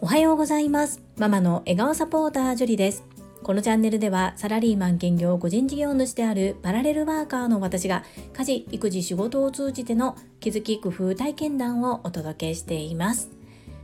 おはようございます。ママの笑顔サポータージュリです。このチャンネルではサラリーマン兼業個人事業主であるパラレルワーカーの私が家事育児仕事を通じての気づき工夫体験談をお届けしています。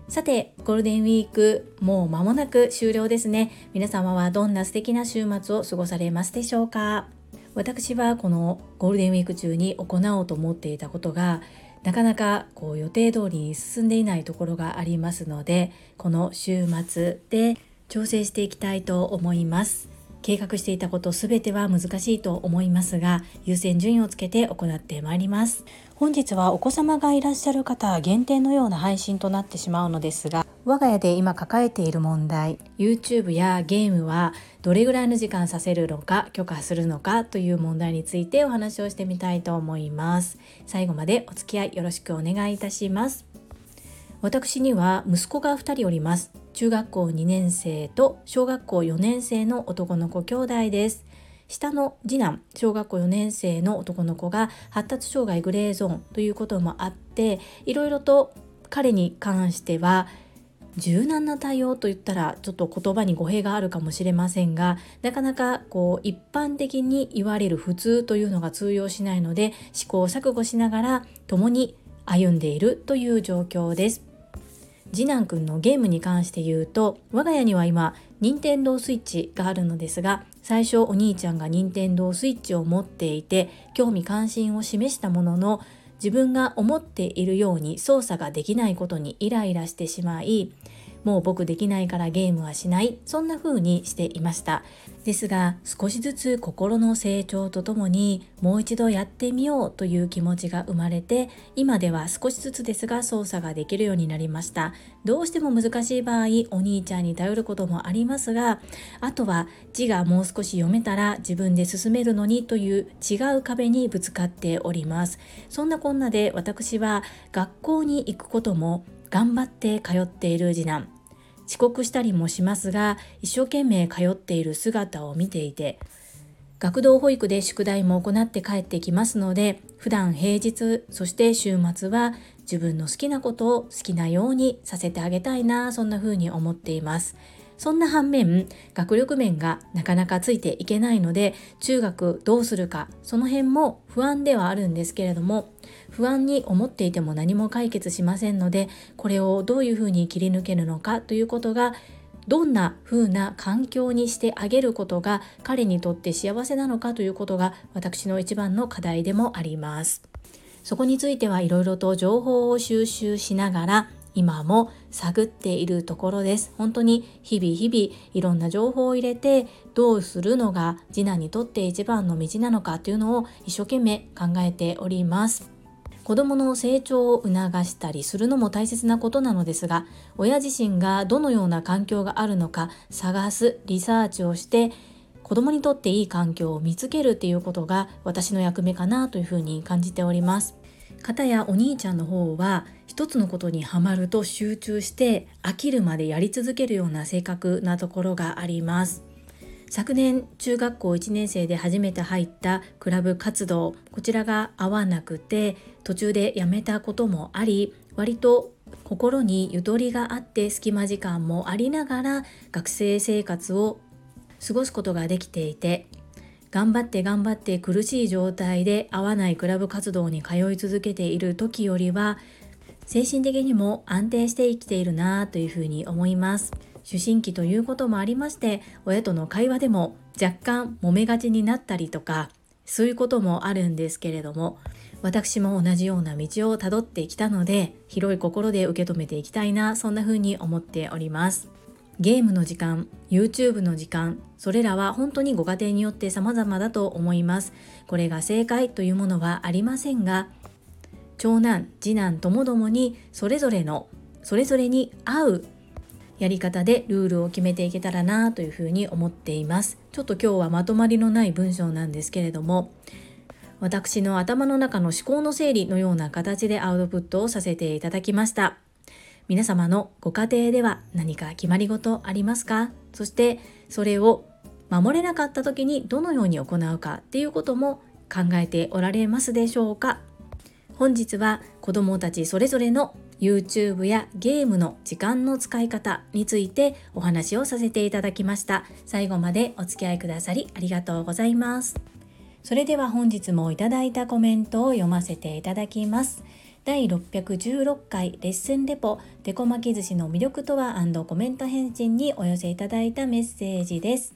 さてゴールデンウィークもう間もなく終了ですね。皆様はどんな素敵な週末を過ごされますでしょうか？私はこのゴールデンウィーク中に行おうと思っていたことがなかなかこう予定通りに進んでいないところがありますのでこの週末で調整していきたいと思います。計画していたことすべては難しいと思いますが優先順位をつけて行ってまいります。本日はお子様がいらっしゃる方限定のような配信となってしまうのですが我が家で今抱えている問題 YouTube やゲームはどれぐらいの時間させるのか許可するのかという問題についてお話をしてみたいと思います。最後までお付き合いよろしくお願いいたします。私には息子が2人おります。中学校2年生と小学校4年生の男の子兄弟です下の次男小学校4年生の男の子が発達障害グレーゾーンということもあっていろいろと彼に関しては柔軟な対応といったらちょっと言葉に語弊があるかもしれませんがなかなかこう一般的に言われる普通というのが通用しないので試行錯誤しながら共に歩んでいるという状況です。次男くんのゲームに関して言うと我が家には今任天堂スイッチがあるのですが最初お兄ちゃんが任天堂スイッチを持っていて興味関心を示したものの自分が思っているように操作ができないことにイライラしてしまいもう僕できないからゲームはしない。そんな風にしていました。ですが少しずつ心の成長とともにもう一度やってみようという気持ちが生まれて今では少しずつですが操作ができるようになりました。どうしても難しい場合お兄ちゃんに頼ることもありますがあとは字がもう少し読めたら自分で進めるのにという違う壁にぶつかっております。そんなこんなで私は学校に行くことも頑張って通っている次男。遅刻したりもしますが一生懸命通っている姿を見ていて学童保育で宿題も行って帰ってきますので普段平日そして週末は自分の好きなことを好きなようにさせてあげたいなそんな風に思っています。そんな反面学力面がなかなかついていけないので中学どうするかその辺も不安ではあるんですけれども不安に思っていても何も解決しませんのでこれをどういうふうに切り抜けるのかということがどんな風な環境にしてあげることが彼にとって幸せなのかということが私の一番の課題でもあります。そこについてはいろいろと情報を収集しながら今も探っているところです。本当に日々日々いろんな情報を入れてどうするのが次男にとって一番の道なのかというのを一生懸命考えております。子どもの成長を促したりするのも大切なことなのですが親自身がどのような環境があるのか探すリサーチをして子どもにとっていい環境を見つけるっていうことが私の役目かなというふうに感じております。片やお兄ちゃんの方は一つのことにはまると集中して飽きるまでやり続けるような性格なところがあります。昨年中学校1年生で初めて入ったクラブ活動こちらが合わなくて途中でやめたこともあり割と心にゆとりがあって隙間時間もありながら学生生活を過ごすことができていて頑張って頑張って苦しい状態で合わないクラブ活動に通い続けている時よりは精神的にも安定して生きているなというふうに思います。思春期ということもありまして親との会話でも若干揉めがちになったりとかそういうこともあるんですけれども私も同じような道をたどってきたので広い心で受け止めていきたいなそんな風に思っております。ゲームの時間 YouTube の時間それらは本当にご家庭によって様々だと思います。これが正解というものはありませんが長男次男ともどもにそれぞれのそれぞれに合うやり方でルールを決めていけたらなというふうに思っています。ちょっと今日はまとまりのない文章なんですけれども私の頭の中の思考の整理のような形でアウトプットをさせていただきました。皆様のご家庭では何か決まり事ありますか？そしてそれを守れなかった時にどのように行うかっていうことも考えておられますでしょうか？本日は子どもたちそれぞれの YouTube やゲームの時間の使い方についてお話をさせていただきました。最後までお付き合いくださりありがとうございます。それでは本日もいただいたコメントを読ませていただきます。第616回レッスンレポデコ巻き寿司の魅力とはコメント返信にお寄せいただいたメッセージです。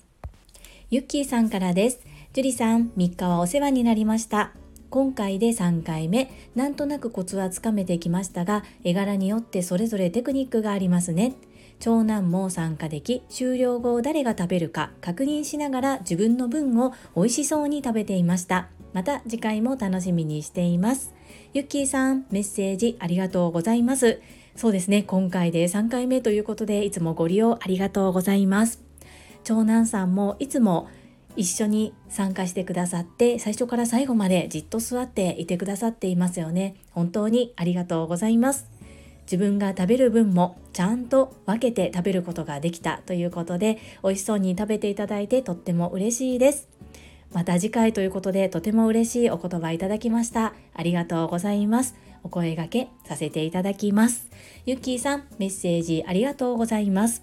ゆっきーさんからです。ジュリさん3日はお世話になりました。今回で3回目。なんとなくコツはつかめてきましたが絵柄によってそれぞれテクニックがありますね。長男も参加でき終了後誰が食べるか確認しながら自分の分を美味しそうに食べていました。また次回も楽しみにしています。ゆっきーさんメッセージありがとうございます。そうですね今回で3回目ということでいつもご利用ありがとうございます。長男さんもいつも一緒に参加してくださって最初から最後までじっと座っていてくださっていますよね。本当にありがとうございます。自分が食べる分もちゃんと分けて食べることができた。ということで美味しそうに食べていただいてとっても嬉しいです。また次回ということでとても嬉しいお言葉いただきました。ありがとうございます。お声掛けさせていただきます。ゆっきーさんメッセージありがとうございます。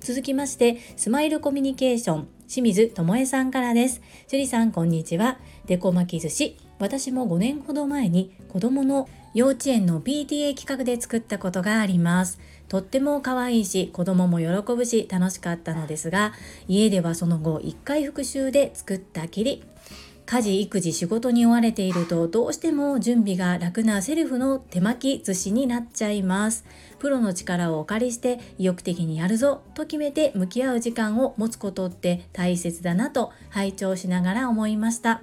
続きましてスマイルコミュニケーション。清水智恵さんからです。樹里さん、こんにちは。デコ巻き寿司。私も5年ほど前に子供の幼稚園の PTA 企画で作ったことがあります。とっても可愛いし、子供も喜ぶし、楽しかったのですが、家ではその後1回復習で作ったきり、家事育児仕事に追われているとどうしても準備が楽なセルフの手巻き寿司になっちゃいます。プロの力をお借りして意欲的にやるぞと決めて向き合う時間を持つことって大切だなと拝聴しながら思いました。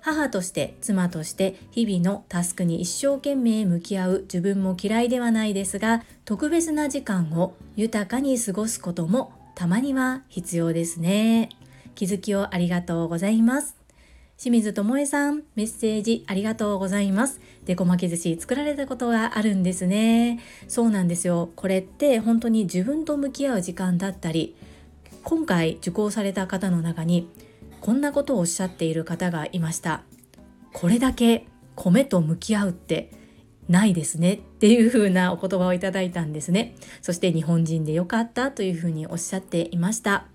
母として妻として日々のタスクに一生懸命向き合う自分も嫌いではないですが特別な時間を豊かに過ごすこともたまには必要ですね。気づきをありがとうございます。清水智恵さん、メッセージありがとうございます。デコ巻き寿司作られたことがあるんですね。そうなんですよ。これって本当に自分と向き合う時間だったり、今回受講された方の中にこんなことをおっしゃっている方がいました。これだけ米と向き合うってないですねっていう風なお言葉をいただいたんですね。そして日本人でよかったというふうにおっしゃっていました。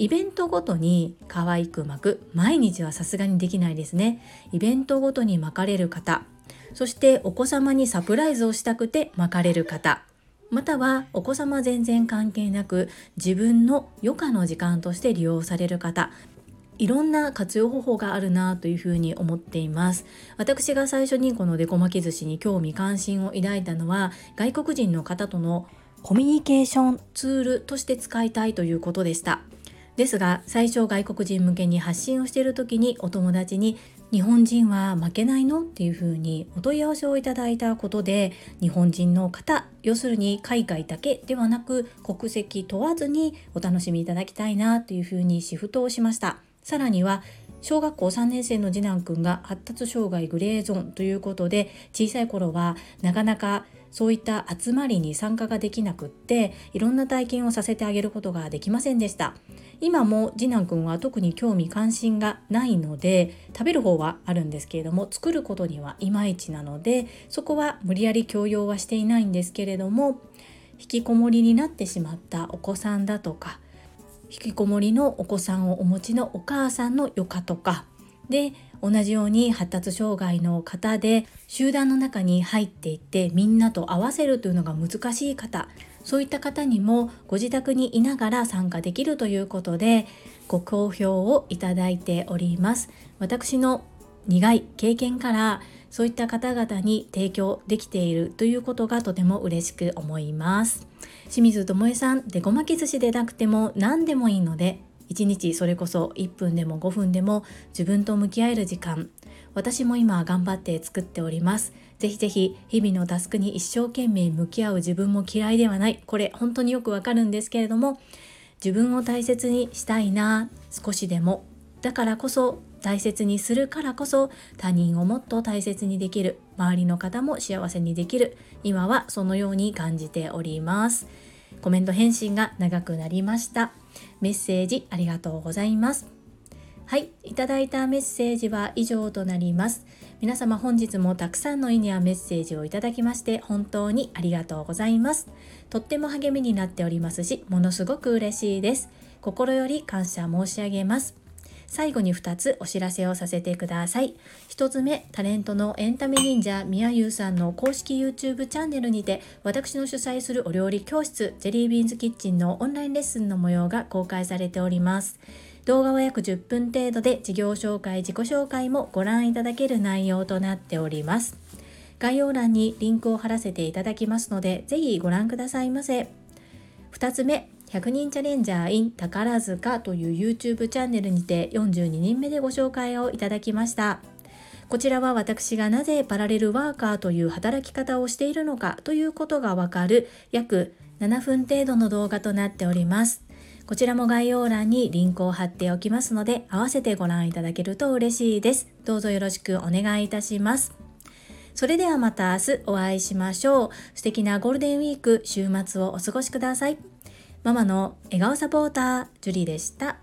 イベントごとに可愛く巻く。毎日はさすがにできないですね。イベントごとに巻かれる方。そしてお子様にサプライズをしたくて巻かれる方。またはお子様全然関係なく自分の余暇の時間として利用される方。いろんな活用方法があるなというふうに思っています。私が最初にこのデコ巻き寿司に興味関心を抱いたのは外国人の方とのコミュニケーションツールとして使いたいということでした。ですが最初外国人向けに発信をしている時にお友達に日本人は負けないのっていうふうにお問い合わせをいただいたことで日本人の方要するに海外だけではなく国籍問わずにお楽しみいただきたいなというふうにシフトをしました。さらには小学校3年生の次男くんが発達障害グレーゾーンということで小さい頃はなかなかそういった集まりに参加ができなくっていろんな体験をさせてあげることができませんでした。今も次男くんは特に興味関心がないので食べる方はあるんですけれども作ることにはいまいちなのでそこは無理やり強要はしていないんですけれども引きこもりになってしまったお子さんだとか引きこもりのお子さんをお持ちのお母さんの余暇とかで同じように発達障害の方で集団の中に入っていってみんなと合わせるというのが難しい方そういった方にもご自宅にいながら参加できるということでご好評をいただいております。私の苦い経験からそういった方々に提供できているということがとても嬉しく思います。清水智恵さんでごまき寿司でなくても何でもいいので1日それこそ1分でも5分でも自分と向き合える時間。私も今頑張って作っております。ぜひぜひ日々のタスクに一生懸命向き合う自分も嫌いではない。これ本当によくわかるんですけれども自分を大切にしたいな。少しでも。だからこそ大切にするからこそ他人をもっと大切にできる。周りの方も幸せにできる。今はそのように感じております。コメント返信が長くなりました。メッセージありがとうございます。はい、いただいたメッセージは以上となります。皆様本日もたくさんの意味やメッセージをいただきまして本当にありがとうございます。とっても励みになっておりますしものすごく嬉しいです。心より感謝申し上げます。最後に2つお知らせをさせてください。1つ目、タレントのエンタメ忍者みやゆうさんの公式 YouTube チャンネルにて、私の主催するお料理教室、ジェリービーンズキッチンのオンラインレッスンの模様が公開されております。動画は約10分程度で事業紹介、自己紹介もご覧いただける内容となっております。概要欄にリンクを貼らせていただきますので、ぜひご覧くださいませ。2つ目、100人チャレンジャー in 宝塚という YouTube チャンネルにて42人目でご紹介をいただきました。こちらは私がなぜパラレルワーカーという働き方をしているのかということがわかる約7分程度の動画となっております。こちらも概要欄にリンクを貼っておきますので、合わせてご覧いただけると嬉しいです。どうぞよろしくお願いいたします。それではまた明日お会いしましょう。素敵なゴールデンウィーク、週末をお過ごしください。ママの笑顔サポーター、ジュリーでした。